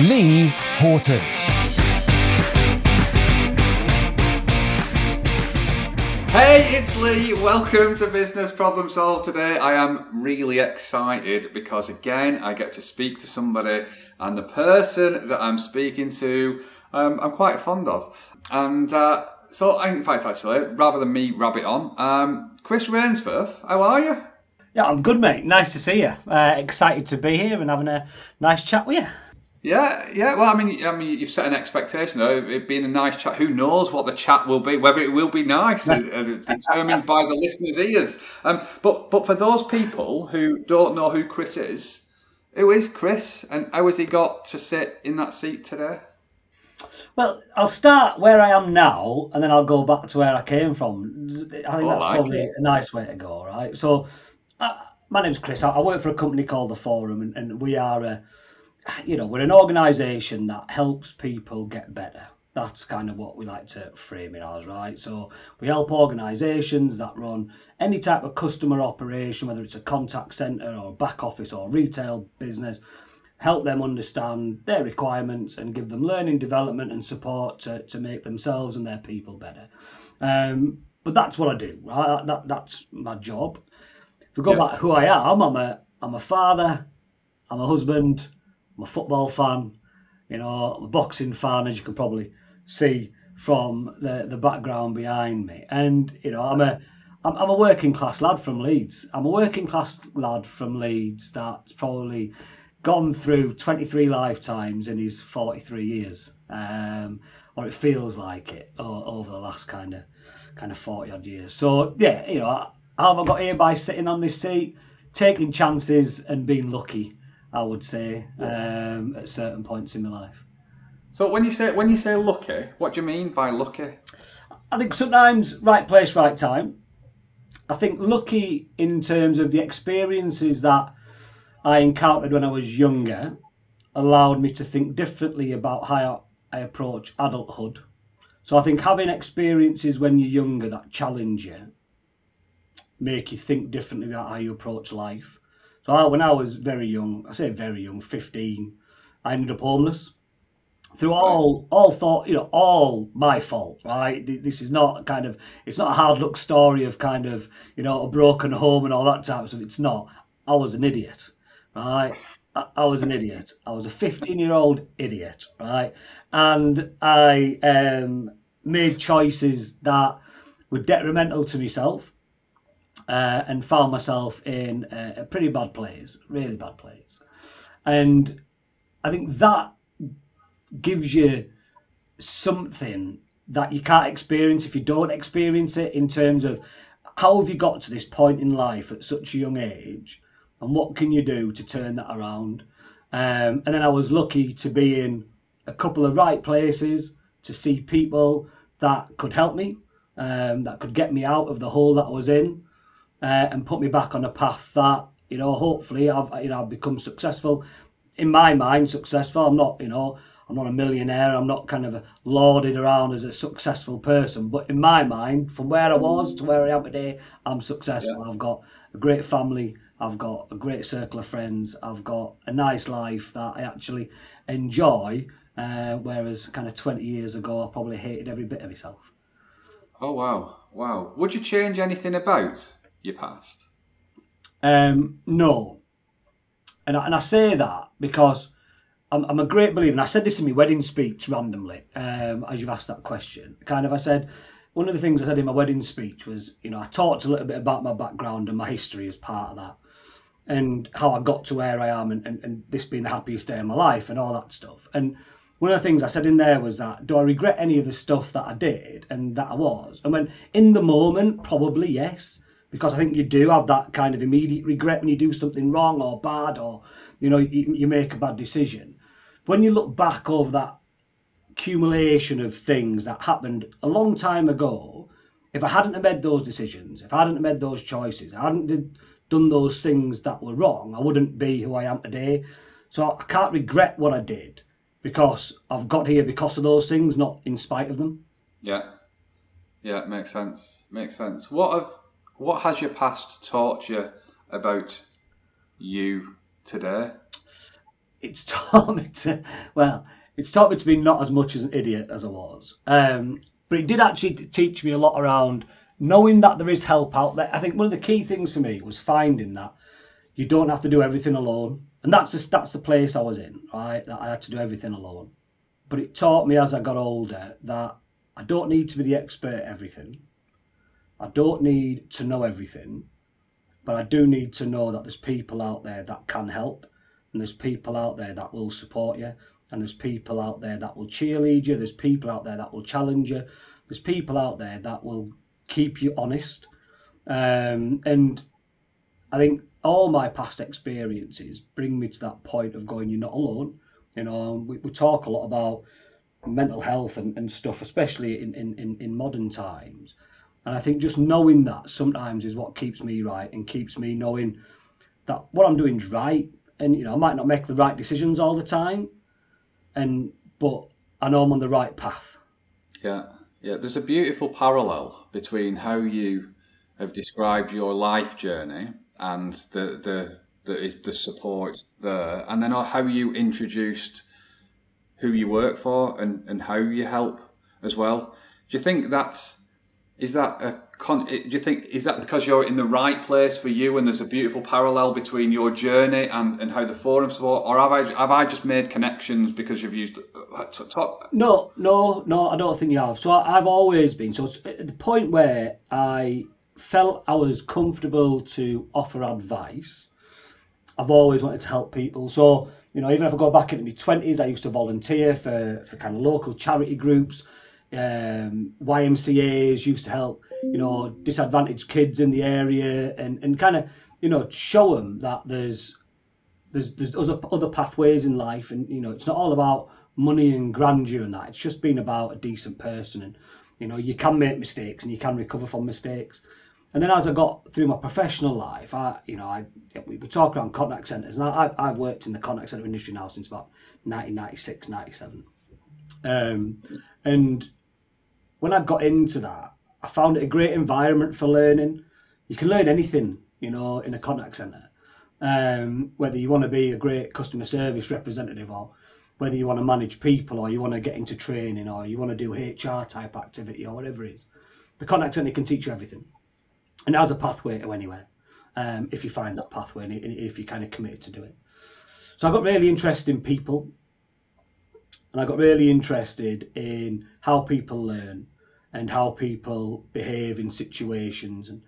Lee Horton. Hey, it's Lee. Welcome to Business Problem Solved. Today, I am really excited because again, I get to speak to somebody, and the person that I'm speaking to, um, I'm quite fond of. And uh, so, in fact, actually, rather than me rabbit on, um, Chris Rainsforth, how are you? Yeah, I'm good, mate. Nice to see you. Uh, excited to be here and having a nice chat with you. Yeah, yeah. Well, I mean, I mean, you've set an expectation. Though, it being a nice chat. Who knows what the chat will be? Whether it will be nice, uh, determined by the listeners' ears. Um, but but for those people who don't know who Chris is, who is Chris, and how has he got to sit in that seat today? Well, I'll start where I am now, and then I'll go back to where I came from. I think I that's like probably it. a nice way to go, right? So, uh, my name's Chris. I, I work for a company called the Forum, and, and we are a, you know, we're an organisation that helps people get better. That's kind of what we like to frame it as, right? So we help organisations that run any type of customer operation, whether it's a contact centre or back office or retail business, help them understand their requirements and give them learning development and support to, to make themselves and their people better. Um, but that's what I do. Right? That, that's my job. If we go Yeah. back to who I am, I'm a I'm a father, I'm a husband, I'm a football fan, you know, I'm a boxing fan, as you can probably see from the, the background behind me. And you know, I'm a I'm, I'm a working class lad from Leeds. I'm a working class lad from Leeds that's probably gone through 23 lifetimes in his 43 years, um, or it feels like it over the last kind of kind of 40 odd years. So yeah, you know, have I got here by sitting on this seat, taking chances and being lucky? I would say um, at certain points in my life. So when you say when you say lucky, what do you mean by lucky? I think sometimes right place, right time. I think lucky in terms of the experiences that I encountered when I was younger allowed me to think differently about how I approach adulthood. So I think having experiences when you're younger that challenge you make you think differently about how you approach life. So I, when I was very young, I say very young, 15, I ended up homeless. Through all all thought you know all my fault right? This is not kind of it's not a hard luck story of kind of you know a broken home and all that type of stuff. It's not. I was an idiot right? I, I was an idiot. I was a 15 year old idiot right? And i um made choices that were detrimental to myself uh, and found myself in a, a pretty bad place really bad place. And i think that gives you something that you can't experience if you don't experience it in terms of how have you got to this point in life at such a young age and what can you do to turn that around? Um, and then i was lucky to be in a couple of right places to see people that could help me um, that could get me out of the hole that i was in uh, and put me back on a path that you know hopefully I've you know I've become successful. In my mind successful I'm not you know I'm not a millionaire I'm not kind of lauded around as a successful person but in my mind from where I was to where I am today I'm successful. I've got a great family I've got a great circle of friends I've got a nice life that I actually enjoy uh, whereas kind of 20 years ago I probably hated every bit of myself. Oh wow, wow. Would you change anything about your past? Um, no. And I, and I say that because I'm, I'm a great believer, and I said this in my wedding speech randomly, um, as you've asked that question. Kind of, I said, one of the things I said in my wedding speech was, you know, I talked a little bit about my background and my history as part of that, and how I got to where I am, and, and, and this being the happiest day of my life, and all that stuff. And one of the things I said in there was that, do I regret any of the stuff that I did and that I was? And when in the moment, probably yes, because I think you do have that kind of immediate regret when you do something wrong or bad or, you know, you, you make a bad decision. When you look back over that accumulation of things that happened a long time ago. If I hadn't have made those decisions, if I hadn't have made those choices, I hadn't did, done those things that were wrong, I wouldn't be who I am today. So I can't regret what I did because I've got here because of those things, not in spite of them. Yeah, yeah, makes sense. Makes sense. What have what has your past taught you about you today? It's taught me to well, it's taught me to be not as much as an idiot as I was. Um, but it did actually teach me a lot around knowing that there is help out there. I think one of the key things for me was finding that you don't have to do everything alone, and that's just, that's the place I was in, right? That I had to do everything alone. But it taught me as I got older that I don't need to be the expert at everything. I don't need to know everything, but I do need to know that there's people out there that can help, and there's people out there that will support you, and there's people out there that will cheerlead you, there's people out there that will challenge you, there's people out there that will keep you honest. Um, and I think all my past experiences bring me to that point of going, you're not alone. You know, we, we talk a lot about mental health and, and stuff, especially in, in, in modern times. And I think just knowing that sometimes is what keeps me right and keeps me knowing that what I'm doing is right. And, you know, I might not make the right decisions all the time, and but I know I'm on the right path. Yeah, yeah. There's a beautiful parallel between how you have described your life journey and the the is the support there, and then how you introduced who you work for and, and how you help as well. Do you think that's is that a con- do you think is that because you're in the right place for you and there's a beautiful parallel between your journey and, and how the forum support or have I have I just made connections because you've used uh, talk? no no no I don't think you have. So I, have always been so at the point where I felt I was comfortable to offer advice I've always wanted to help people. So you know even if I go back into my 20s I used to volunteer for for kind of local charity groups um, YMCA's used to help, you know, disadvantaged kids in the area and, and kind of, you know, show them that there's there's there's other other pathways in life, and you know, it's not all about money and grandeur and that. It's just being about a decent person, and you know, you can make mistakes and you can recover from mistakes. And then as I got through my professional life, I, you know, I we talk around contact centres, and I, I've worked in the contact centre industry now since about 1996, 97. Um, and when I got into that, I found it a great environment for learning. You can learn anything, you know, in a contact centre. Um, whether you want to be a great customer service representative or whether you want to manage people or you want to get into training or you want to do HR type activity or whatever it is. The contact centre can teach you everything. And it has a pathway to anywhere um, if you find that pathway and if you're kind of committed to do it. So I got really interested in people and I got really interested in how people learn and how people behave in situations and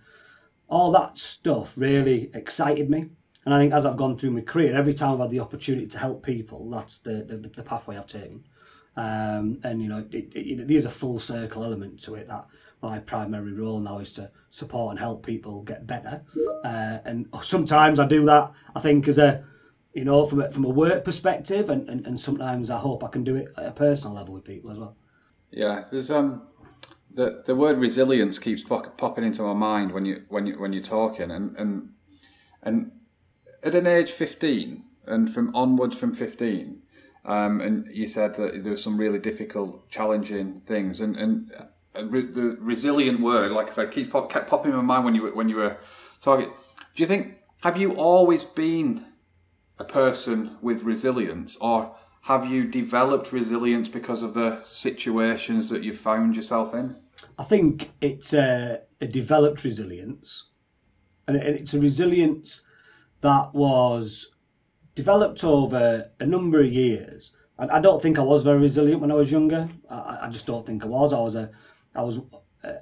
all that stuff really excited me. And I think as I've gone through my career, every time I've had the opportunity to help people, that's the, the, the pathway I've taken. Um, and you know, it, it, there's a full circle element to it that my primary role now is to support and help people get better. Uh, and sometimes I do that, I think, as a you know, from a, from a work perspective, and, and, and sometimes I hope I can do it at a personal level with people as well. Yeah, there's um, the the word resilience keeps pop, popping into my mind when you when you when you're talking, and and and at an age fifteen, and from onwards from fifteen, um, and you said that there were some really difficult, challenging things, and and the resilient word, like I said, keeps pop, kept popping in my mind when you were, when you were talking. Do you think have you always been a person with resilience, or have you developed resilience because of the situations that you've found yourself in? I think it's a, a developed resilience, and it's a resilience that was developed over a number of years. And I don't think I was very resilient when I was younger. I, I just don't think I was. I was a, I was a,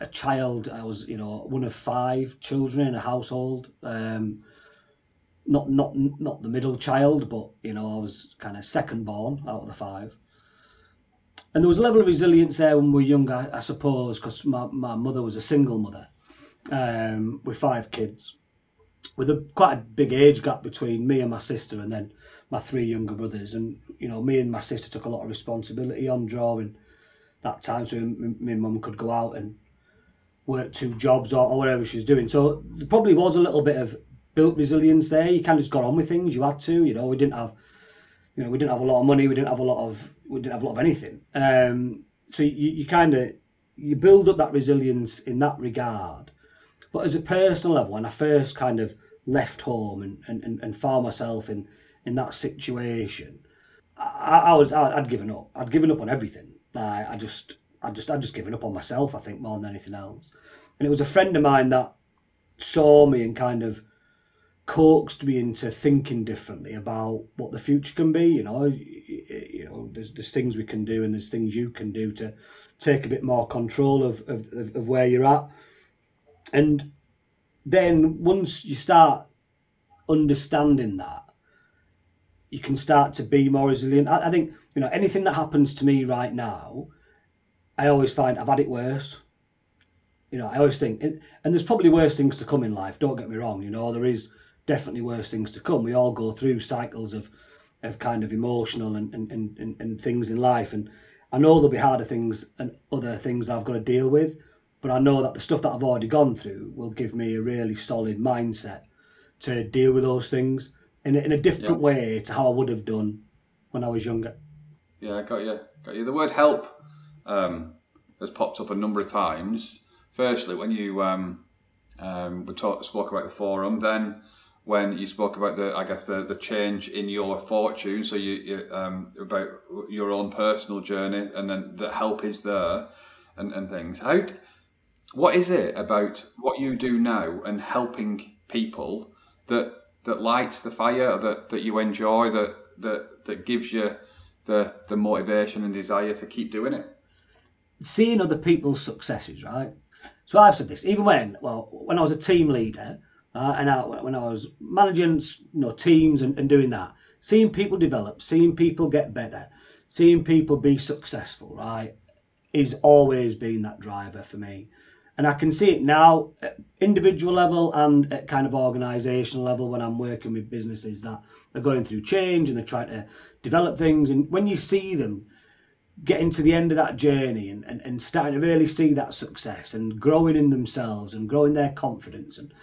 a, child. I was, you know, one of five children in a household. Um, not not not the middle child, but you know I was kind of second born out of the five. And there was a level of resilience there when we were younger, I, I suppose, because my, my mother was a single mother um, with five kids, with a quite a big age gap between me and my sister, and then my three younger brothers, and you know, me and my sister took a lot of responsibility on drawing that time, so my mum could go out and work two jobs or, or whatever she was doing. So there probably was a little bit of built resilience there. You kind of just got on with things. You had to, you know. We didn't have, you know, we didn't have a lot of money. We didn't have a lot of, we didn't have a lot of anything. Um, so you, you kind of you build up that resilience in that regard. But as a personal level, when I first kind of left home and, and, and found myself in, in that situation, I, I was I, would given up. I'd given up on everything. I, I just I just I'd just given up on myself. I think more than anything else. And it was a friend of mine that saw me and kind of coaxed me into thinking differently about what the future can be. You know, you know, there's there's things we can do and there's things you can do to take a bit more control of of, of where you're at. And then once you start understanding that, you can start to be more resilient. I, I think you know anything that happens to me right now, I always find I've had it worse. You know, I always think, and, and there's probably worse things to come in life. Don't get me wrong. You know, there is definitely worse things to come. We all go through cycles of of kind of emotional and, and, and, and things in life. And I know there'll be harder things and other things I've got to deal with, but I know that the stuff that I've already gone through will give me a really solid mindset to deal with those things in a, in a different yeah. way to how I would have done when I was younger. Yeah, I got you. Got you. The word help um, has popped up a number of times. Firstly, when you um, um, we talk, spoke about the forum, then when you spoke about the, I guess the, the change in your fortune, so you, you um, about your own personal journey, and then the help is there, and, and things. How, what is it about what you do now and helping people that that lights the fire, that that you enjoy, that that that gives you the the motivation and desire to keep doing it? Seeing other people's successes, right? So I've said this even when well when I was a team leader uh, and I, when I was managing you know, teams and, and doing that, seeing people develop, seeing people get better, seeing people be successful, right, is always been that driver for me. And I can see it now at individual level and at kind of organizational level when I'm working with businesses that are going through change and they're trying to develop things. And when you see them getting to the end of that journey and, and, and starting to really see that success and growing in themselves and growing their confidence and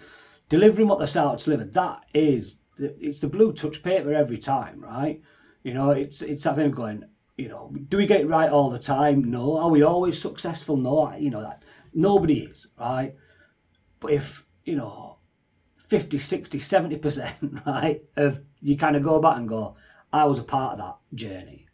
delivering what they set out to deliver, that is, it's the blue touch paper every time, right? You know, it's it's that going, you know, do we get it right all the time? No. Are we always successful? No. You know, that nobody is, right? But if, you know, 50, 60, 70%, right, of you kind of go back and go, I was a part of that journey.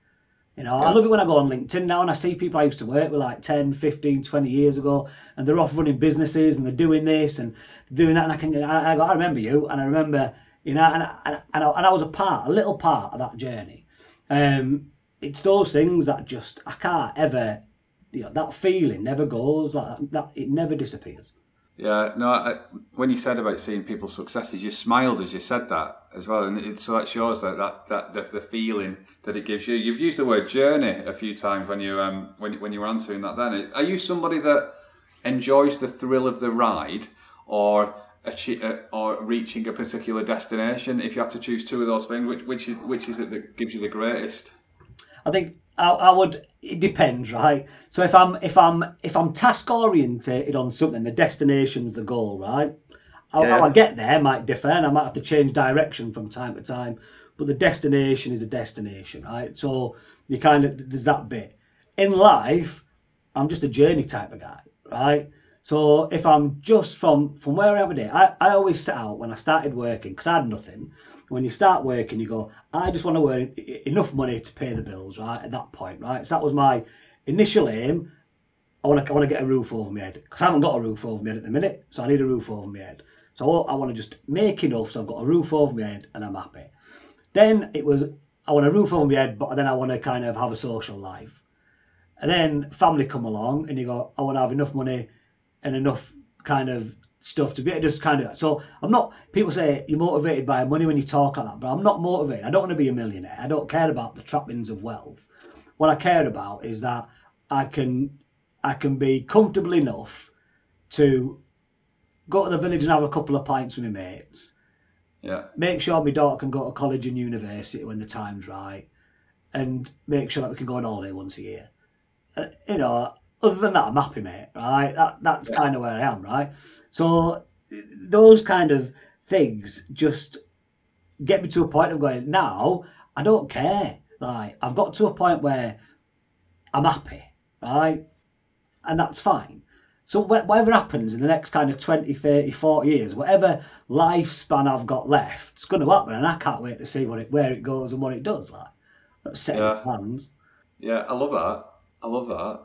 You know, yeah. I love it when I go on LinkedIn now and I see people I used to work with like 10, 15, 20 years ago and they're off running businesses and they're doing this and doing that. And I can, I, I remember you and I remember, you know, and, and, and, I, and I was a part, a little part of that journey. Um, it's those things that just, I can't ever, you know, that feeling never goes, like that, that it never disappears. Yeah, no. I, when you said about seeing people's successes, you smiled as you said that as well, and it, so that shows that that, that the, the, feeling that it gives you. You've used the word journey a few times when you um when when you were answering that. Then, are you somebody that enjoys the thrill of the ride, or achieve, uh, or reaching a particular destination? If you had to choose two of those things, which which is which is it that gives you the greatest? I think I, I would. It depends, right? So if I'm if I'm if I'm task orientated on something, the destination's the goal, right? How, yeah. how I get there might differ, and I might have to change direction from time to time. But the destination is a destination, right? So you kind of there's that bit. In life, I'm just a journey type of guy, right? So if I'm just from from where I am today, I, I always set out when I started working because I had nothing when you start working, you go, I just want to earn enough money to pay the bills, right? At that point, right? So that was my initial aim. I want to, I want to get a roof over my head because I haven't got a roof over my head at the minute, so I need a roof over my head. So I want to just make enough so I've got a roof over my head and I'm happy. Then it was, I want a roof over my head, but then I want to kind of have a social life. And then family come along and you go, I want to have enough money and enough kind of stuff to be just kind of so I'm not people say you're motivated by money when you talk like that but I'm not motivated I don't want to be a millionaire I don't care about the trappings of wealth what I care about is that I can I can be comfortable enough to go to the village and have a couple of pints with my mates Yeah. Make sure my daughter can go to college and university when the time's right, and make sure that we can go on holiday once a year. Uh, you know, other than that, I'm happy, mate. Right? That that's Yeah. kind of where I am, right? So those kind of things just get me to a point of going. Now I don't care. Like I've got to a point where I'm happy, right? And that's fine. So whatever happens in the next kind of 20, 30, 40 years, whatever lifespan I've got left, it's going to happen, and I can't wait to see what it, where it goes and what it does. Like, setting Yeah. plans. Yeah, I love that. I love that.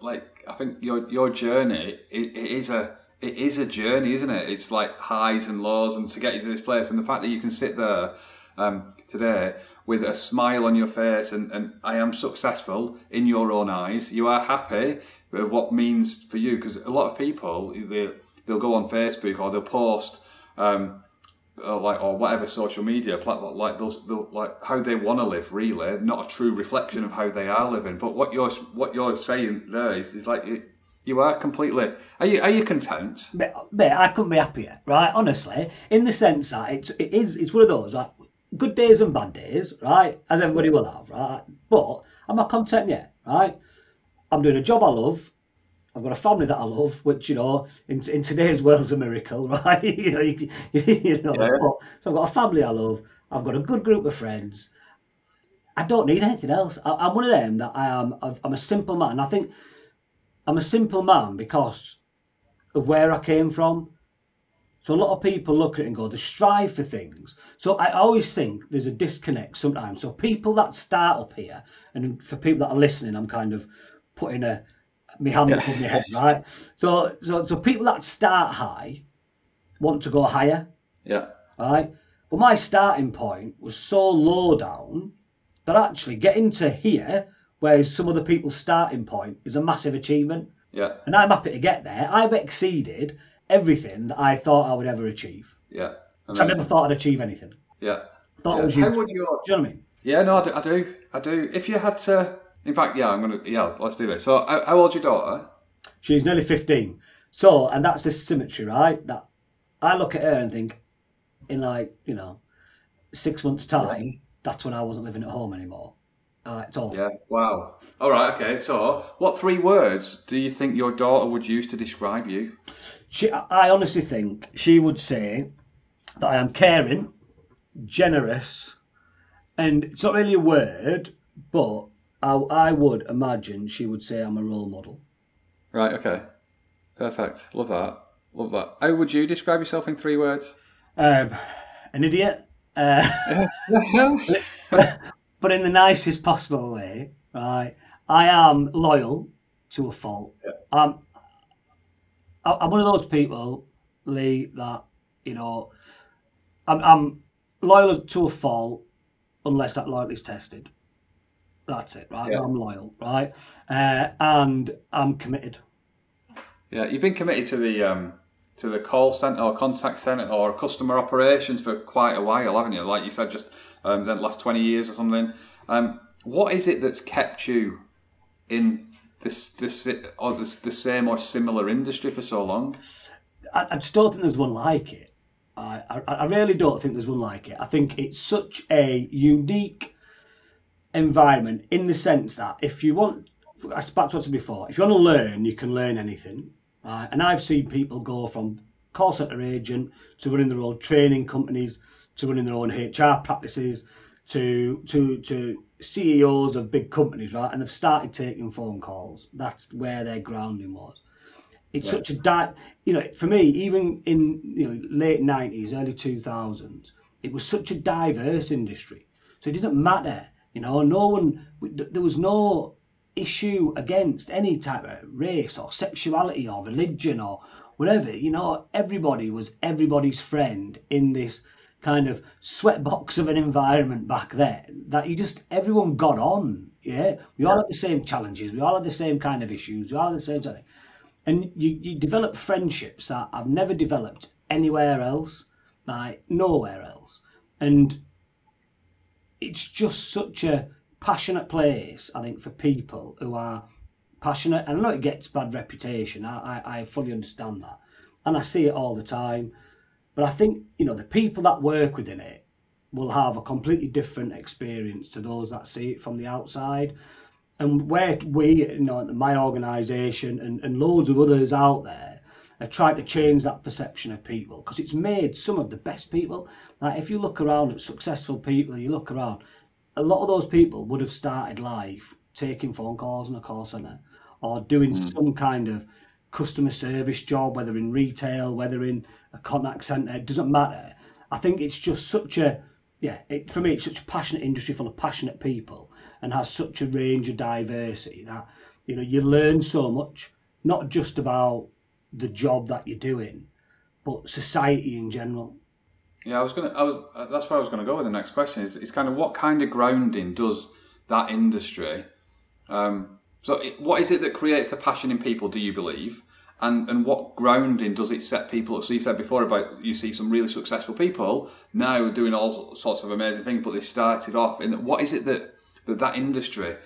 Like, I think your your journey it, it is a it is a journey, isn't it? It's like highs and lows, and to get you to this place, and the fact that you can sit there um, today with a smile on your face, and, and I am successful in your own eyes. You are happy with what means for you, because a lot of people they they'll go on Facebook or they'll post. Um, or like or whatever social media platform like those the, like how they want to live really not a true reflection of how they are living but what you're what you're saying there is, is like you, you are completely are you are you content Mate, mate, I couldn't be happier, right? Honestly, in the sense that it's it is it's one of those like good days and bad days, right? As everybody will have, right? But I'm not content yet, right? I'm doing a job I love. I've got a family that I love, which you know, in, in today's world's a miracle, right? you know, you, you know. Yeah. so I've got a family I love. I've got a good group of friends. I don't need anything else. I, I'm one of them that I am. I'm a simple man. I think I'm a simple man because of where I came from. So a lot of people look at it and go, they strive for things. So I always think there's a disconnect sometimes. So people that start up here, and for people that are listening, I'm kind of putting a my hand up on my head, right? So so so people that start high want to go higher, yeah right? But my starting point was so low down that actually getting to here, whereas some other people's starting point is a massive achievement yeah and I'm happy to get there. I've exceeded everything that I thought I would ever achieve. yeah I never thought I'd achieve anything. yeah, Thought yeah. was how would your Do you know what I mean? yeah no I do, I do I do if you had to in fact yeah I'm gonna yeah let's do this so how, how old's your daughter She's nearly 15. So, and that's the symmetry, right? That I look at her and think, in like, you know, six months' time, Yes. that's when I wasn't living at home anymore. Uh, it's all. yeah wow all right okay so what three words do you think your daughter would use to describe you She, I honestly think she would say that I am caring, generous, and it's not really a word, but I, I would imagine she would say I'm a role model. Right, okay. Perfect. Love that. Love that. How would you describe yourself in three words? Um, an idiot, uh, but in the nicest possible way, right? I am loyal to a fault. Um, I- I'm one of those people, Lee, that you know, I'm, I'm loyal to a fault unless that loyalty is tested. That's it, right? Yeah. I'm loyal, right? Uh, and I'm committed. Yeah, you've been committed to the um, to the call centre or contact centre or customer operations for quite a while, haven't you? Like you said, just um, the last twenty years or something. Um, what is it that's kept you in this this or this, the same or similar industry for so long? I, I just don't think there's one like it. I, I, I really don't think there's one like it. I think it's such a unique environment in the sense that if you want, I back to what I said before, if you want to learn, you can learn anything. Right? And I've seen people go from call centre agent to running their own training companies, to running their own HR practices, to to to CEOs of big companies, right? And they've started taking phone calls. That's where their grounding was it's such a di- you know for me even in you know late 90s early 2000s it was such a diverse industry so it didn't matter you know no one there was no issue against any type of race or sexuality or religion or whatever you know everybody was everybody's friend in this kind of sweatbox of an environment back then that you just everyone got on yeah? We all had the same challenges we all had the same kind of issues we all had the same thing. And you, you develop friendships that I've never developed anywhere else, like nowhere else. And it's just such a passionate place, I think, for people who are passionate. And I know it gets bad reputation. I, I, I fully understand that. And I see it all the time. But I think, you know, the people that work within it will have a completely different experience to those that see it from the outside. And where we, you know, my organisation and, and loads of others out there are trying to change that perception of people because it's made some of the best people. Like if you look around at successful people, you look around, a lot of those people would have started life taking phone calls in a call centre or doing mm. some kind of customer service job, whether in retail, whether in a contact centre, it doesn't matter. I think it's just such a, yeah, it, for me, it's such a passionate industry full of passionate people and has such a range of diversity that, you know, you learn so much, not just about the job that you're doing, but society in general. Yeah, I was gonna. I was. That's where I was gonna go with the next question. Is, is kind of what kind of grounding does that industry um, so, it, what is it that creates the passion in people? Do you believe? And and what grounding does it set people? So you said before about you see some really successful people now doing all sorts of amazing things, but they started off in what is it that that that industry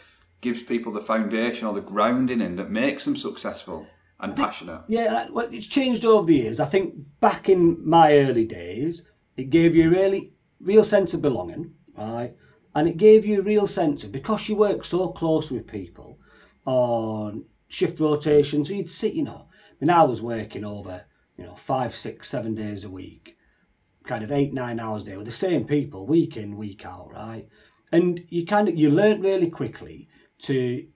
gives people the foundation or the grounding in that makes them successful and passionate? Yeah, well, it's changed over the years. I think back in my early days, it gave you a really real sense of belonging, right? And it gave you a real sense of because you work so close with people on shift rotation. So you'd sit, you know, I mean, I was working over, you know, five, six, seven days a week, kind of eight, nine hours a day with the same people, week in, week out, right? And you kind of, you learn really quickly to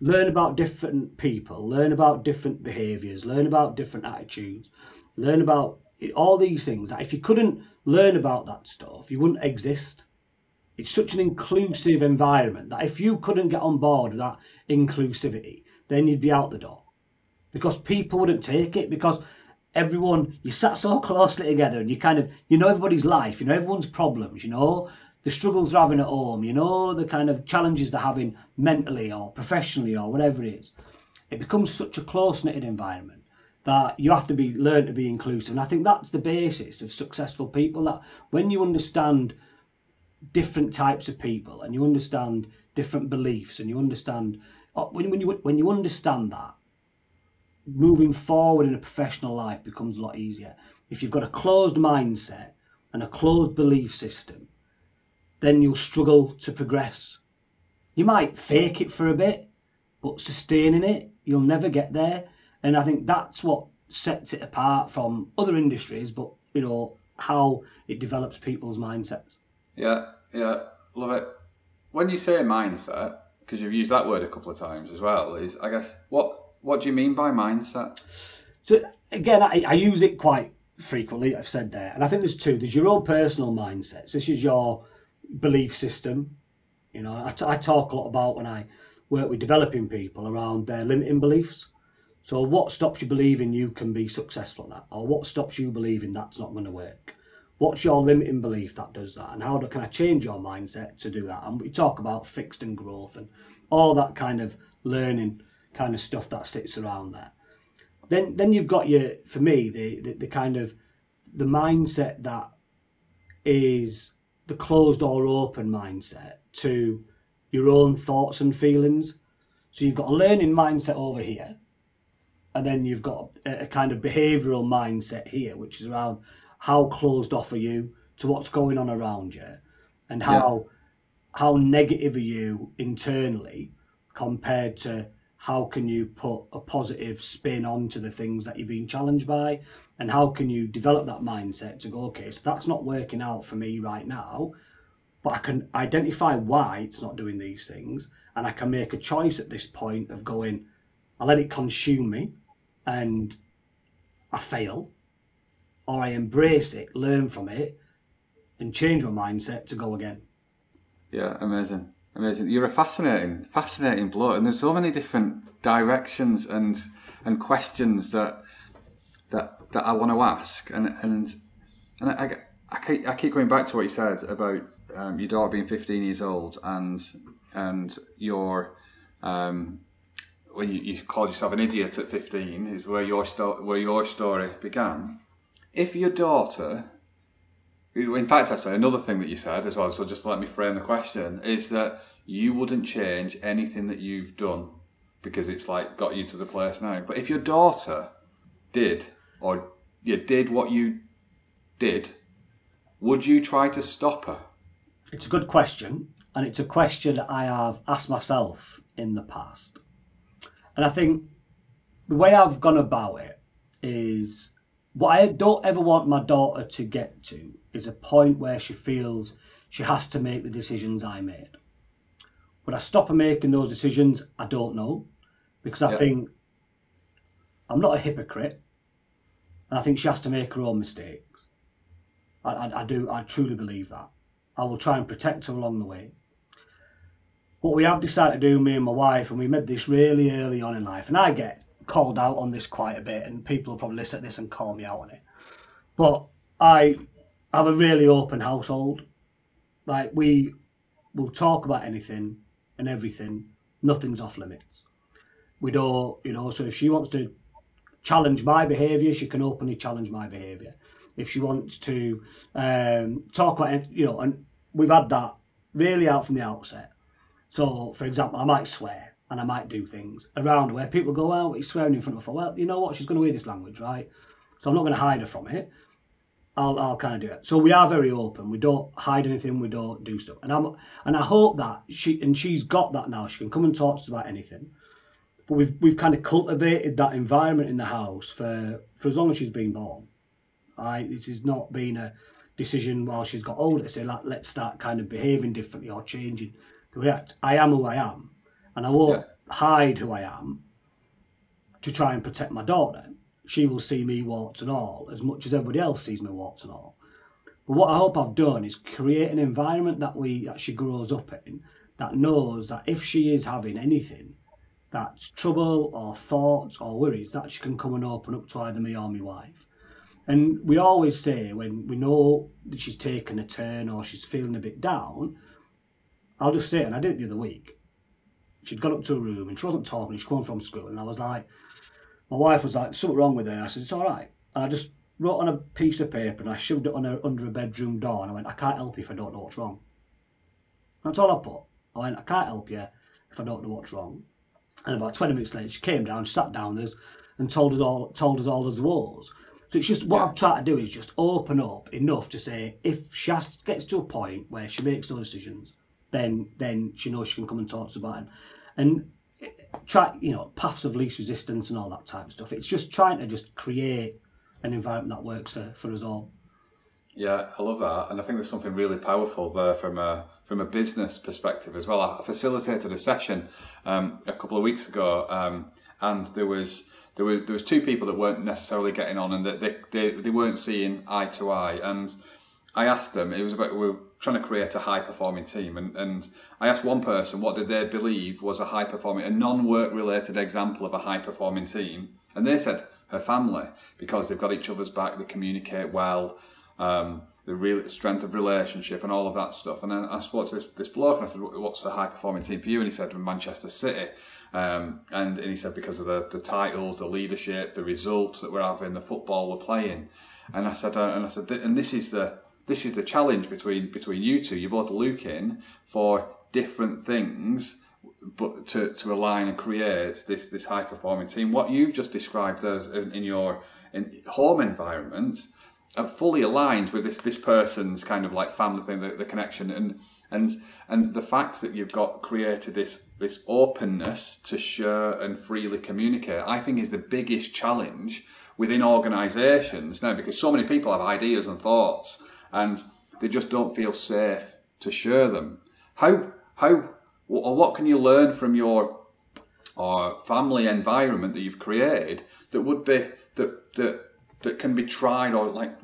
learn about different people, learn about different behaviours, learn about different attitudes, learn about all these things that if you couldn't learn about that stuff, you wouldn't exist. It's such an inclusive environment that if you couldn't get on board with that inclusivity, then you'd be out the door. Because people wouldn't take it because everyone you sat so closely together and you kind of you know everybody's life, you know everyone's problems, you know the struggles they're having at home, you know the kind of challenges they're having mentally or professionally or whatever it is. It becomes such a close knitted environment that you have to be learn to be inclusive. And I think that's the basis of successful people. That when you understand different types of people and you understand different beliefs and you understand uh, when, when you when you understand that moving forward in a professional life becomes a lot easier if you've got a closed mindset and a closed belief system then you'll struggle to progress you might fake it for a bit but sustaining it you'll never get there and i think that's what sets it apart from other industries but you know how it develops people's mindsets yeah, yeah, love it. When you say mindset, because you've used that word a couple of times as well, is I guess what what do you mean by mindset? So again, I, I use it quite frequently. I've said there, and I think there's two. There's your own personal mindsets. This is your belief system. You know, I, t- I talk a lot about when I work with developing people around their limiting beliefs. So, what stops you believing you can be successful at that, or what stops you believing that's not going to work? What's your limiting belief that does that? And how do, can I change your mindset to do that? And we talk about fixed and growth and all that kind of learning kind of stuff that sits around there. Then, then you've got your, for me, the, the, the kind of the mindset that is the closed or open mindset to your own thoughts and feelings. So you've got a learning mindset over here, and then you've got a, a kind of behavioural mindset here, which is around how closed off are you to what's going on around you, and how yeah. how negative are you internally compared to how can you put a positive spin onto the things that you're being challenged by and how can you develop that mindset to go okay so that's not working out for me right now but i can identify why it's not doing these things and i can make a choice at this point of going i let it consume me and i fail or I embrace it, learn from it, and change my mindset to go again. Yeah, amazing, amazing. You're a fascinating, fascinating bloke, and there's so many different directions and and questions that that that I want to ask, and and and I, I, keep, I keep going back to what you said about um, your daughter being 15 years old and and your um, when you, you called yourself an idiot at 15 is where your sto- where your story began if your daughter, in fact, actually, another thing that you said as well, so just let me frame the question, is that you wouldn't change anything that you've done because it's like got you to the place now. But if your daughter did, or you did what you did, would you try to stop her? It's a good question, and it's a question that I have asked myself in the past. And I think the way I've gone about it is what I don't ever want my daughter to get to is a point where she feels she has to make the decisions I made. Would I stop her making those decisions? I don't know. Because I yeah. think I'm not a hypocrite. And I think she has to make her own mistakes. I, I, I do, I truly believe that. I will try and protect her along the way. What we have decided to do, me and my wife, and we made this really early on in life, and I get called out on this quite a bit, and people will probably listen to this and call me out on it. But I have a really open household. Like we will talk about anything and everything. Nothing's off limits. We don't, you know. So if she wants to challenge my behaviour, she can openly challenge my behaviour. If she wants to um, talk about, you know, and we've had that really out from the outset. So, for example, I might swear and I might do things around where people go, well, he's swearing in front of her. Well, you know what? She's going to hear this language, right? So I'm not going to hide her from it. I'll, I'll kind of do it. So we are very open. We don't hide anything. We don't do stuff. And I'm and I hope that she and she's got that now. She can come and talk to us about anything. But we've we've kind of cultivated that environment in the house for for as long as she's been born. Right? This has not been a decision while she's got older to say like, let's start kind of behaving differently or changing the I am who I am, and I won't yeah. hide who I am to try and protect my daughter she will see me warts and all as much as everybody else sees me warts and all. But what I hope I've done is create an environment that we that she grows up in that knows that if she is having anything that's trouble or thoughts or worries, that she can come and open up to either me or my wife. And we always say when we know that she's taken a turn or she's feeling a bit down, I'll just say, and I did it the other week. She'd gone up to a room and she wasn't talking, she'd come from school, and I was like, my wife was like, something wrong with her. I said, it's all right. And I just wrote on a piece of paper and I shoved it on her under a bedroom door and I went, I can't help you if I don't know what's wrong. That's all I put. I went, I can't help you if I don't know what's wrong. And about 20 minutes later, she came down, sat down with us and told us all, told us all the woes. So it's just what yeah. I've tried to do is just open up enough to say if she gets to a point where she makes those decisions, then then she knows she can come and talk to us about it. And try you know paths of least resistance and all that type of stuff. It's just trying to just create an environment that works for, for us all. Yeah, I love that, and I think there's something really powerful there from a from a business perspective as well. I facilitated a session um, a couple of weeks ago, um, and there was there were there was two people that weren't necessarily getting on, and that they, they they weren't seeing eye to eye, and I asked them. It was about we were trying to create a high performing team, and, and I asked one person what did they believe was a high performing, a non work related example of a high performing team, and they said her family because they've got each other's back, they communicate well, um, the real strength of relationship, and all of that stuff. And I spoke to this this bloke and I said, "What's a high performing team for you?" And he said, "Manchester City." Um, and, and he said because of the, the titles, the leadership, the results that we're having, the football we're playing. And I said, uh, and I said, and this is the this is the challenge between between you two. You're both looking for different things, but to, to align and create this this high performing team. What you've just described as in, in your in home environment fully aligned with this this person's kind of like family thing, the, the connection, and and and the fact that you've got created this this openness to share and freely communicate. I think is the biggest challenge within organisations now because so many people have ideas and thoughts and they just don't feel safe to share them. How how or what can you learn from your or family environment that you've created that would be that that that can be tried or like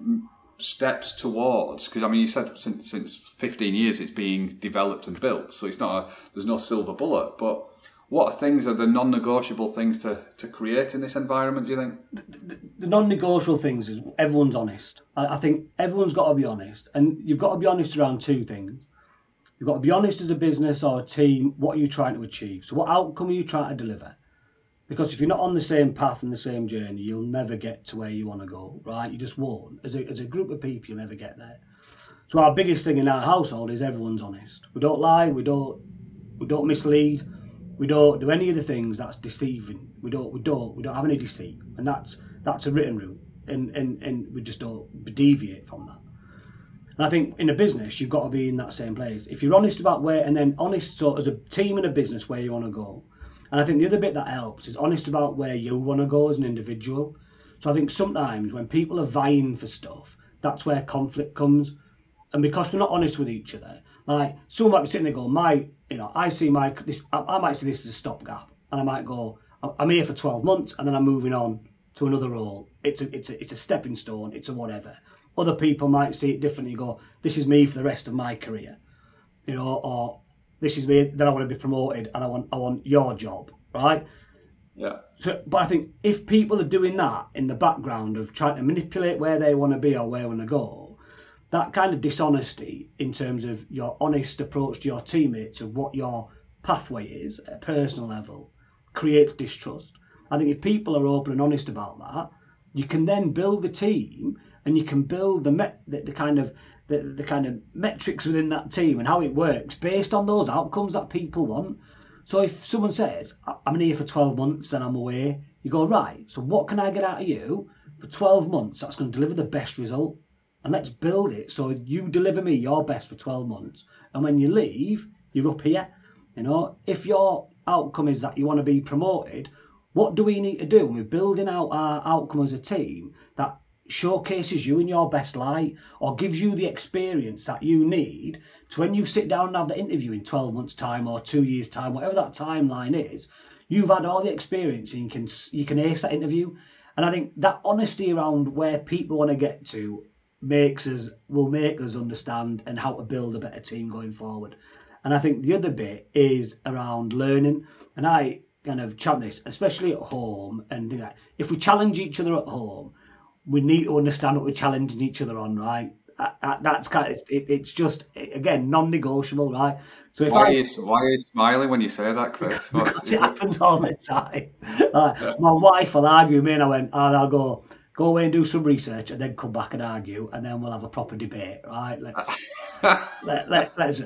steps towards because I mean you said since, since 15 years it's being developed and built so it's not a, there's no silver bullet but what things are the non-negotiable things to, to create in this environment do you think? The, the non-negotiable things is everyone's honest. I, I, think everyone's got to be honest and you've got to be honest around two things. You've got to be honest as a business or a team what are you trying to achieve? So what outcome are you trying to deliver because if you're not on the same path and the same journey you'll never get to where you want to go right you just won't as a, as a group of people you'll never get there so our biggest thing in our household is everyone's honest we don't lie we don't we don't mislead we don't do any of the things that's deceiving. We don't we don't we don't have any deceit, and that's that's a written rule. and, and, and we just don't deviate from that. And I think in a business, you've got to be in that same place. If you're honest about where, and then honest, so as a team in a business, where you want to go. And I think the other bit that helps is honest about where you want to go as an individual. So I think sometimes when people are vying for stuff, that's where conflict comes. And because we're not honest with each other, like someone might be sitting there going, my, you know, I see my, this, I, I might see this as a stopgap. And I might go, I'm here for 12 months and then I'm moving on to another role. It's a, it's a, it's a stepping stone. It's a whatever. Other people might see it differently. Go, this is me for the rest of my career, you know, or this is me. Then I want to be promoted and I want I want your job, right? Yeah. So, but I think if people are doing that in the background of trying to manipulate where they want to be or where they want to go, that kind of dishonesty in terms of your honest approach to your teammates of what your pathway is at a personal level creates distrust. I think if people are open and honest about that, you can then build the team and you can build the, met, the, the kind of the, the kind of metrics within that team and how it works based on those outcomes that people want. So if someone says, I'm here for 12 months and I'm away, you go, right, so what can I get out of you for 12 months that's going to deliver the best result? And let's build it so you deliver me your best for 12 months. And when you leave, you're up here. You know, if your outcome is that you want to be promoted, what do we need to do? And we're building out our outcome as a team that showcases you in your best light or gives you the experience that you need to when you sit down and have the interview in 12 months time or two years time whatever that timeline is you've had all the experience and you can you can ace that interview. And i think that honesty around where people want to get to makes us will make us understand and how to build a better team going forward. And i think the other bit is around learning. And i kind of chant this especially at home and if we challenge each other at home we need to understand what we're challenging each other on, right? That's kind of it, it's just again non-negotiable, right? So if why, I, are you, why are you smiling when you say that, Chris? Because it happens all the time. Like, my wife will argue with me, and I went, and I'll go, go away and do some research, and then come back and argue, and then we'll have a proper debate, right? Let, let, let, let's.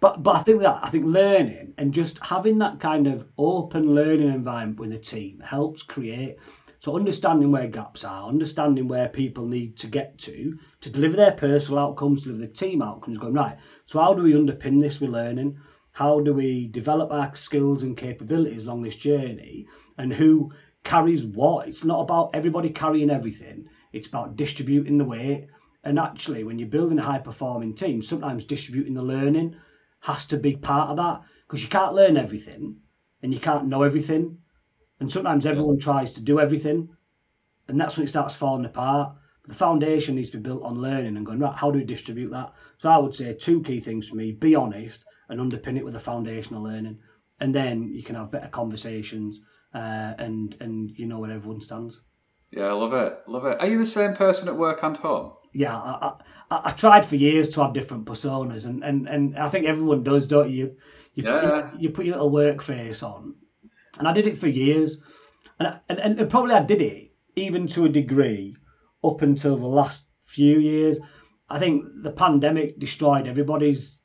But but I think that I think learning and just having that kind of open learning environment with the team helps create so understanding where gaps are, understanding where people need to get to to deliver their personal outcomes, deliver the team outcomes, going right. So how do we underpin this with learning? How do we develop our skills and capabilities along this journey? And who carries what? It's not about everybody carrying everything. It's about distributing the weight. And actually, when you're building a high performing team, sometimes distributing the learning has to be part of that because you can't learn everything and you can't know everything and sometimes everyone tries to do everything, and that's when it starts falling apart. The foundation needs to be built on learning and going, right, how do we distribute that? So I would say two key things for me be honest and underpin it with a foundational learning. And then you can have better conversations uh, and and you know where everyone stands. Yeah, I love it. Love it. Are you the same person at work and home? Yeah, I, I, I tried for years to have different personas, and, and, and I think everyone does, don't you? You, yeah. you, you put your little work face on, and I did it for years. And, and, and probably I did it even to a degree up until the last few years. I think the pandemic destroyed everybody's.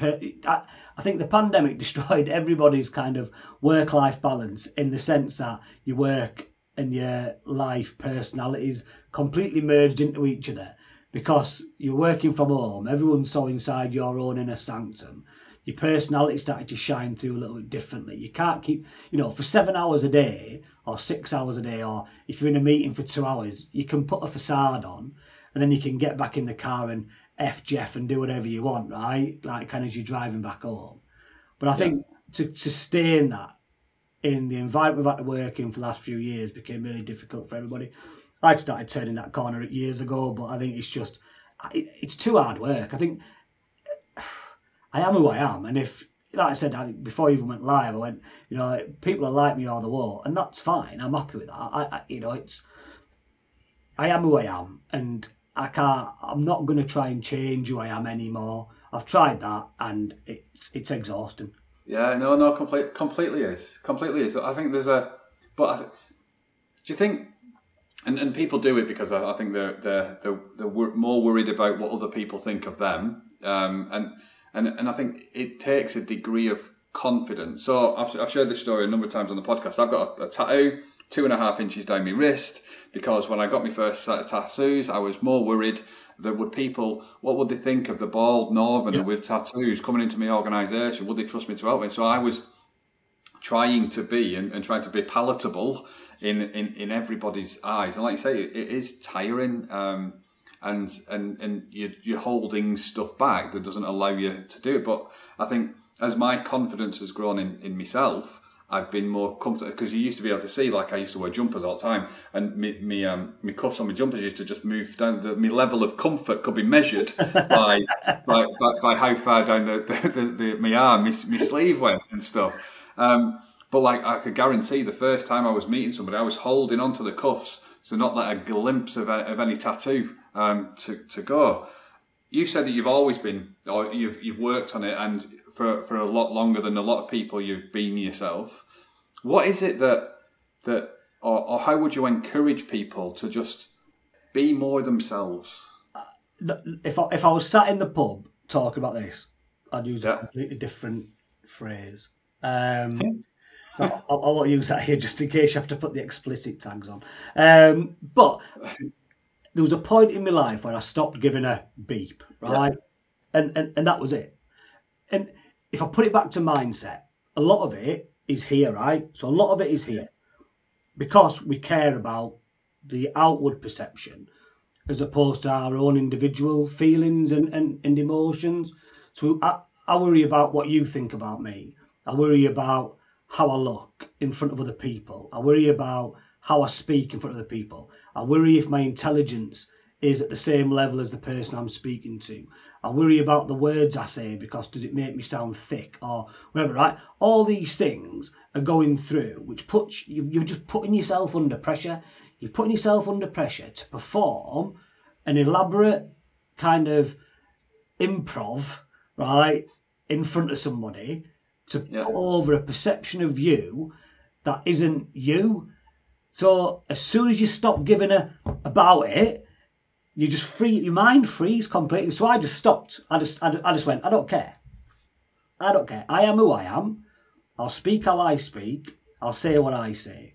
I think the pandemic destroyed everybody's kind of work life balance in the sense that your work and your life personalities completely merged into each other because you're working from home, everyone's so inside your own inner sanctum your personality started to shine through a little bit differently. You can't keep, you know, for seven hours a day or six hours a day, or if you're in a meeting for two hours, you can put a facade on and then you can get back in the car and F Jeff and do whatever you want, right? Like kind of as you're driving back home. But I think to sustain that in the environment we've had to work in for the last few years became really difficult for everybody. I'd started turning that corner years ago, but I think it's just, it's too hard work. I think I am who I am, and if like I said I, before I even went live, I went, you know, people are like me all the war, and that's fine. I'm happy with that. I, I you know, it's I am who I am, and I can't. I'm not going to try and change who I am anymore. I've tried that, and it's it's exhausting. Yeah, no, no, complete, completely is, completely is. I think there's a, but I th- do you think? And, and people do it because I, I think they're they're they're, they're more worried about what other people think of them, um, and and and I think it takes a degree of confidence. So I've, I've shared this story a number of times on the podcast. I've got a, a tattoo two and a half inches down my wrist because when I got my first set of tattoos, I was more worried that would people, what would they think of the bald northerner yeah. with tattoos coming into my organisation? Would they trust me to help me? So I was trying to be and, and trying to be palatable in, in, in everybody's eyes. And like you say, it, it is tiring. Um, and and and you're, you're holding stuff back that doesn't allow you to do it. But I think as my confidence has grown in, in myself, I've been more comfortable because you used to be able to see, like I used to wear jumpers all the time, and me, me, um, me cuffs on my jumpers used to just move down. The, my level of comfort could be measured by, by, by, by, how far down the, the, the, the my arm, my, my sleeve went and stuff. Um, but like I could guarantee, the first time I was meeting somebody, I was holding onto the cuffs, so not let a glimpse of, of any tattoo um, to to go. You said that you've always been, or you've you've worked on it, and for for a lot longer than a lot of people you've been yourself. What is it that that or, or how would you encourage people to just be more themselves? If I, if I was sat in the pub talking about this, I'd use yeah. a completely different phrase. Um, I, I, won't use that here just in case you have to put the explicit tags on. Um, but there was a point in my life where I stopped giving a beep, right? Yeah. And, and and that was it. And if I put it back to mindset, a lot of it is here, right? So a lot of it is here because we care about the outward perception as opposed to our own individual feelings and, and, and emotions. So I, I worry about what you think about me. I worry about how I look in front of other people. I worry about how I speak in front of other people. I worry if my intelligence is at the same level as the person I'm speaking to. I worry about the words I say because does it make me sound thick or whatever, right? All these things are going through, which puts you, you're just putting yourself under pressure. You're putting yourself under pressure to perform an elaborate kind of improv, right, in front of somebody to yeah. put over a perception of you that isn't you. So as soon as you stop giving a about it, you just free your mind frees completely. So I just stopped. I just I, I just went. I don't care. I don't care. I am who I am. I'll speak how I speak. I'll say what I say.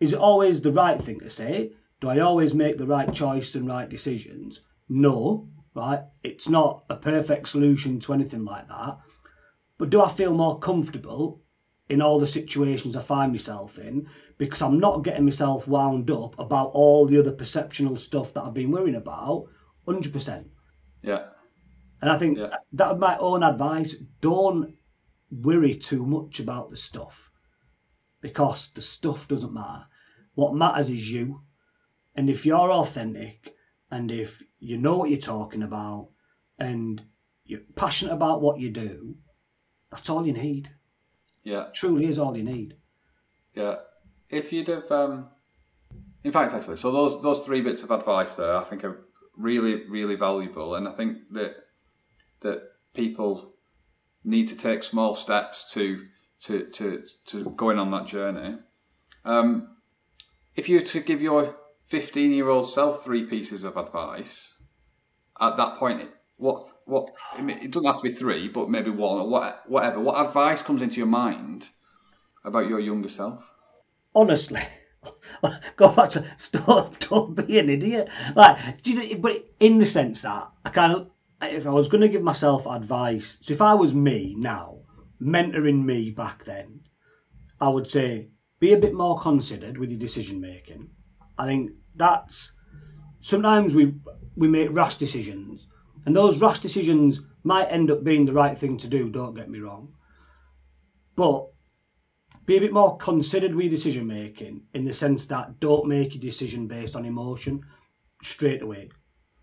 Is it always the right thing to say? Do I always make the right choice and right decisions? No, right? It's not a perfect solution to anything like that. But do I feel more comfortable in all the situations I find myself in because I'm not getting myself wound up about all the other perceptional stuff that I've been worrying about 100%. Yeah. And I think yeah. that my own advice don't worry too much about the stuff because the stuff doesn't matter. What matters is you. And if you're authentic and if you know what you're talking about and you're passionate about what you do, that's all you need. Yeah. truly is all you need. Yeah. If you'd have, um, in fact, actually, so those those three bits of advice there, I think are really, really valuable, and I think that that people need to take small steps to to to to going on that journey. Um, if you were to give your 15 year old self three pieces of advice at that point what what it doesn't have to be three, but maybe one or what, whatever. What advice comes into your mind about your younger self? Honestly, go back to stop, don't be an idiot. Like, do you know, but in the sense that I kind of, if I was going to give myself advice, so if I was me now, mentoring me back then, I would say be a bit more considered with your decision making. I think that's sometimes we we make rash decisions and those rash decisions might end up being the right thing to do, don't get me wrong. But be a bit more considered with decision making in the sense that don't make a decision based on emotion straight away.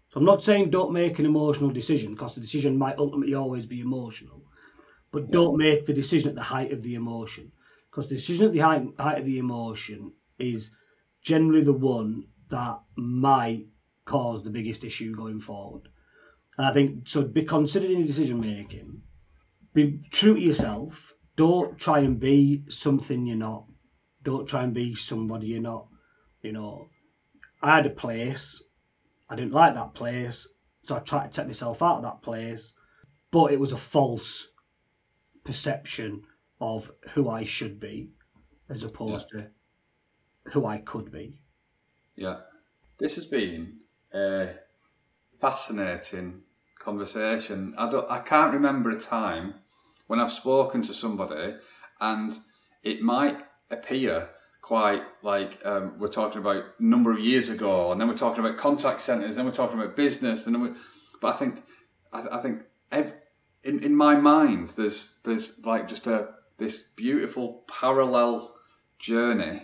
So I'm not saying don't make an emotional decision because the decision might ultimately always be emotional, but don't make the decision at the height of the emotion because the decision at the height, height of the emotion is generally the one that might cause the biggest issue going forward. And I think so. Be considered in your decision making. Be true to yourself. Don't try and be something you're not. Don't try and be somebody you're not. You know, I had a place. I didn't like that place, so I tried to take myself out of that place. But it was a false perception of who I should be as opposed yeah. to who I could be. Yeah. This has been a fascinating conversation. I, don't, I can't remember a time when I've spoken to somebody and it might appear quite like um, we're talking about number of years ago, and then we're talking about contact centres, then we're talking about business, then we, but I think I, I think ev- in in my mind there's there's like just a this beautiful parallel journey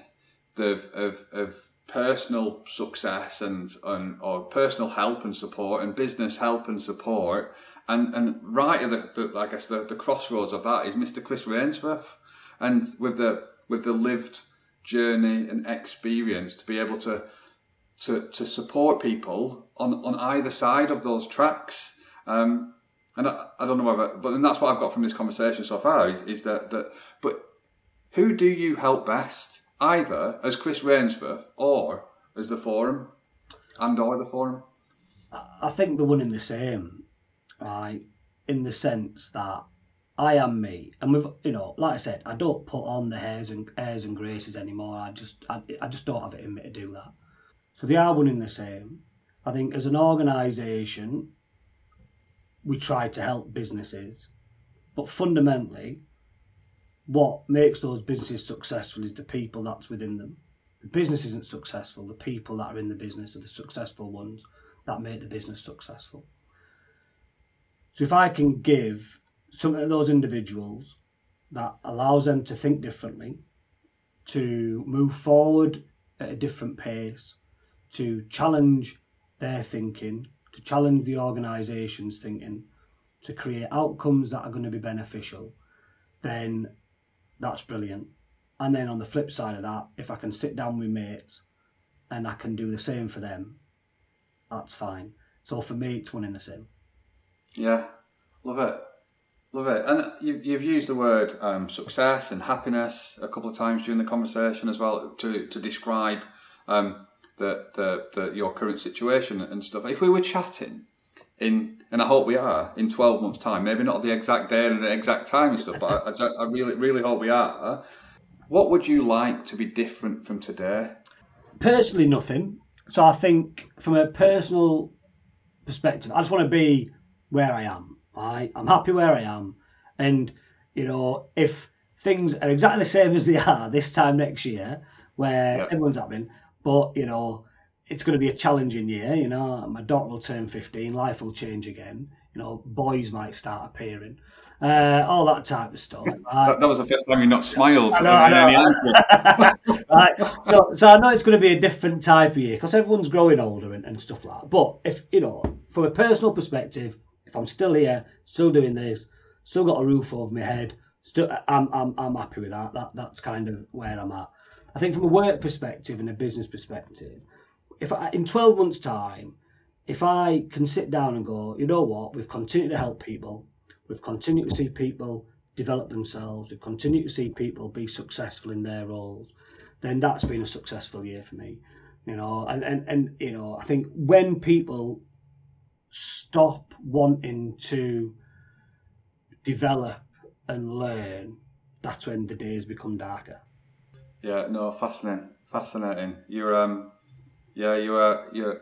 of of, of personal success and, and or personal help and support and business help and support and and right at the, the I guess the, the crossroads of that is Mr. Chris Rainsworth and with the with the lived journey and experience to be able to to, to support people on, on either side of those tracks. Um, and I, I, don't know whether, but then that's what I've got from this conversation so far is, is that, that, but who do you help best? Either as Chris Rainsworth or as the forum and or the forum? I think the one in the same, right? In the sense that I am me, and with you know, like I said, I don't put on the hairs and airs and graces anymore. I just, I, I just don't have it in me to do that. So they are one in the same. I think as an organisation, we try to help businesses, but fundamentally, what makes those businesses successful is the people that's within them. The business isn't successful. The people that are in the business are the successful ones that make the business successful. So if I can give some of those individuals that allows them to think differently, to move forward at a different pace, to challenge their thinking, to challenge the organisation's thinking, to create outcomes that are going to be beneficial, then that's brilliant. And then on the flip side of that, if I can sit down with mates and I can do the same for them, that's fine. So for me, it's one in the same. Yeah, love it. Love it. And you, have used the word um, success and happiness a couple of times during the conversation as well to, to describe um, the, the, the, your current situation and stuff. If we were chatting in, and I hope we are, in 12 months' time, maybe not the exact day and the exact time and stuff, but I, I really, really hope we are. What would you like to be different from today? Personally, nothing. So I think from a personal perspective, I just want to be where I am. I, I'm happy where I am. And, you know, if things are exactly the same as they are this time next year, where yep. everyone's happening, but, you know, it's going to be a challenging year. You know, my daughter will turn 15, life will change again. You know, boys might start appearing, uh, all that type of stuff. Right? that was the first time you not smiled I know, I know. any answer. right. So, so I know it's going to be a different type of year because everyone's growing older and, and stuff like that. But if you know, from a personal perspective, if I'm still here, still doing this, still got a roof over my head, still I'm I'm I'm happy with that. That that's kind of where I'm at. I think from a work perspective and a business perspective, if I, in 12 months' time, if I can sit down and go, you know what, we've continued to help people, we've continued to see people develop themselves, we've continued to see people be successful in their roles, then that's been a successful year for me. You know, and, and, and you know, I think when people stop wanting to develop and learn, that's when the days become darker. Yeah, no, fascinating, fascinating. You're, um, yeah, you are, you're.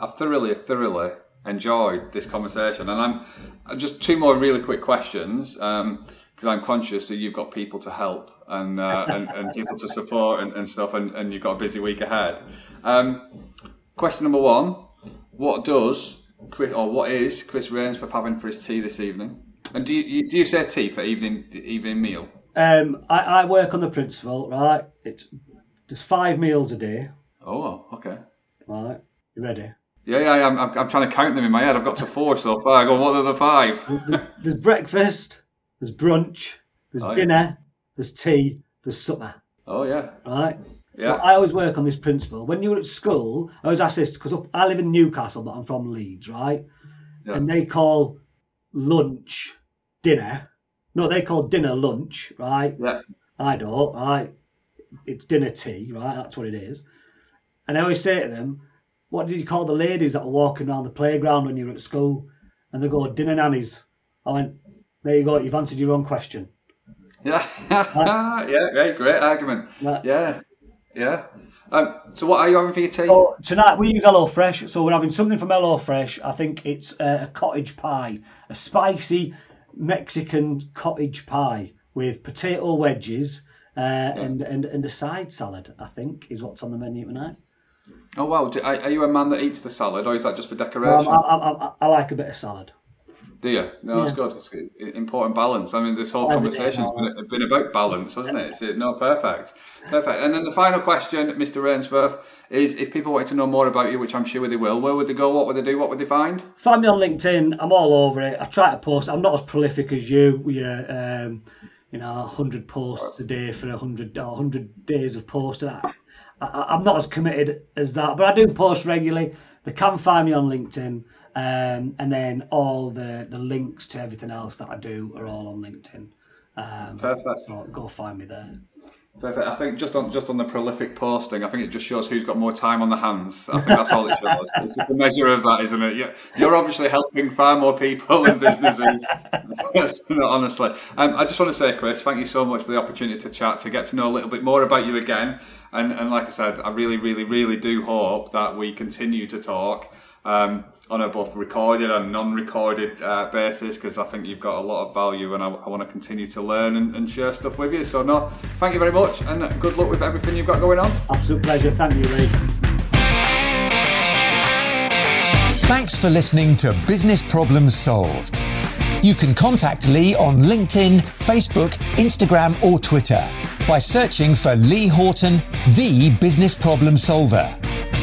I've thoroughly, thoroughly enjoyed this conversation, and I'm uh, just two more really quick questions because um, I'm conscious that you've got people to help and uh, and, and, people to support and, and stuff, and, and, you've got a busy week ahead. Um, question number one: What does Chris, or what is Chris Rainsworth having for his tea this evening? And do you, do you say tea for evening evening meal? Um, I, I work on the principle, right? It's there's five meals a day. Oh, okay. Right, you ready? Yeah, yeah, I'm, I'm, I'm trying to count them in my head. I've got to four so far. I go, what are the five? There's, there's breakfast, there's brunch, there's oh, dinner, yeah. there's tea, there's supper. Oh, yeah. Right? Yeah. I always work on this principle. When you were at school, I was asked this because I live in Newcastle, but I'm from Leeds, right? Yeah. And they call lunch dinner. No, they call dinner lunch, right? Yeah. I don't, right? It's dinner tea, right? That's what it is. And I always say to them, what did you call the ladies that were walking around the playground when you were at school? And they go, dinner nannies. I went, There you go. You've answered your own question. Yeah, yeah, yeah, great argument. Yeah. Yeah, yeah. Um, so, what are you having for your tea? So tonight we use HelloFresh, so we're having something from HelloFresh. I think it's a cottage pie, a spicy Mexican cottage pie with potato wedges uh, and, and and a side salad. I think is what's on the menu tonight. Oh wow, Do- are, are you a man that eats the salad, or is that just for Um, decoration? I, I, I, I like a bit of salad. Do you? No, that's Yeah. good. It's good. important balance. I mean, this whole conversation's been, been about balance, hasn't it? It's no perfect, perfect. And then the final question, Mr. Rainsworth, is if people wanted to know more about you, which I'm sure they will, where would they go? What would they do? What would they find? Find me on LinkedIn. I'm all over it. I try to post. I'm not as prolific as you. We, uh, um, you know, 100 posts a day for 100 or 100 days of posting. I, I'm not as committed as that, but I do post regularly. They can find me on LinkedIn, um, and then all the the links to everything else that I do are all on LinkedIn. Um, Perfect. so go find me there. Perfect. I think just on just on the prolific posting, I think it just shows who's got more time on the hands. I think that's all it shows. It's just a measure of that, isn't it? You're, you're obviously helping far more people and businesses. Honestly, um, I just want to say, Chris, thank you so much for the opportunity to chat, to get to know a little bit more about you again. And, and like I said, I really, really, really do hope that we continue to talk um, on a both recorded and non-recorded uh, basis because I think you've got a lot of value and I, I want to continue to learn and, and share stuff with you. So no, thank you very much and good luck with everything you've got going on. Absolute pleasure. Thank you, Lee. Thanks for listening to Business Problems Solved. You can contact Lee on LinkedIn, Facebook, Instagram, or Twitter by searching for Lee Horton, the business problem solver,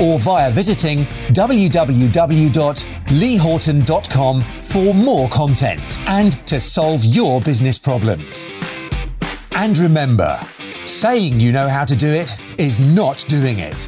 or via visiting www.leehorton.com for more content and to solve your business problems. And remember, saying you know how to do it is not doing it.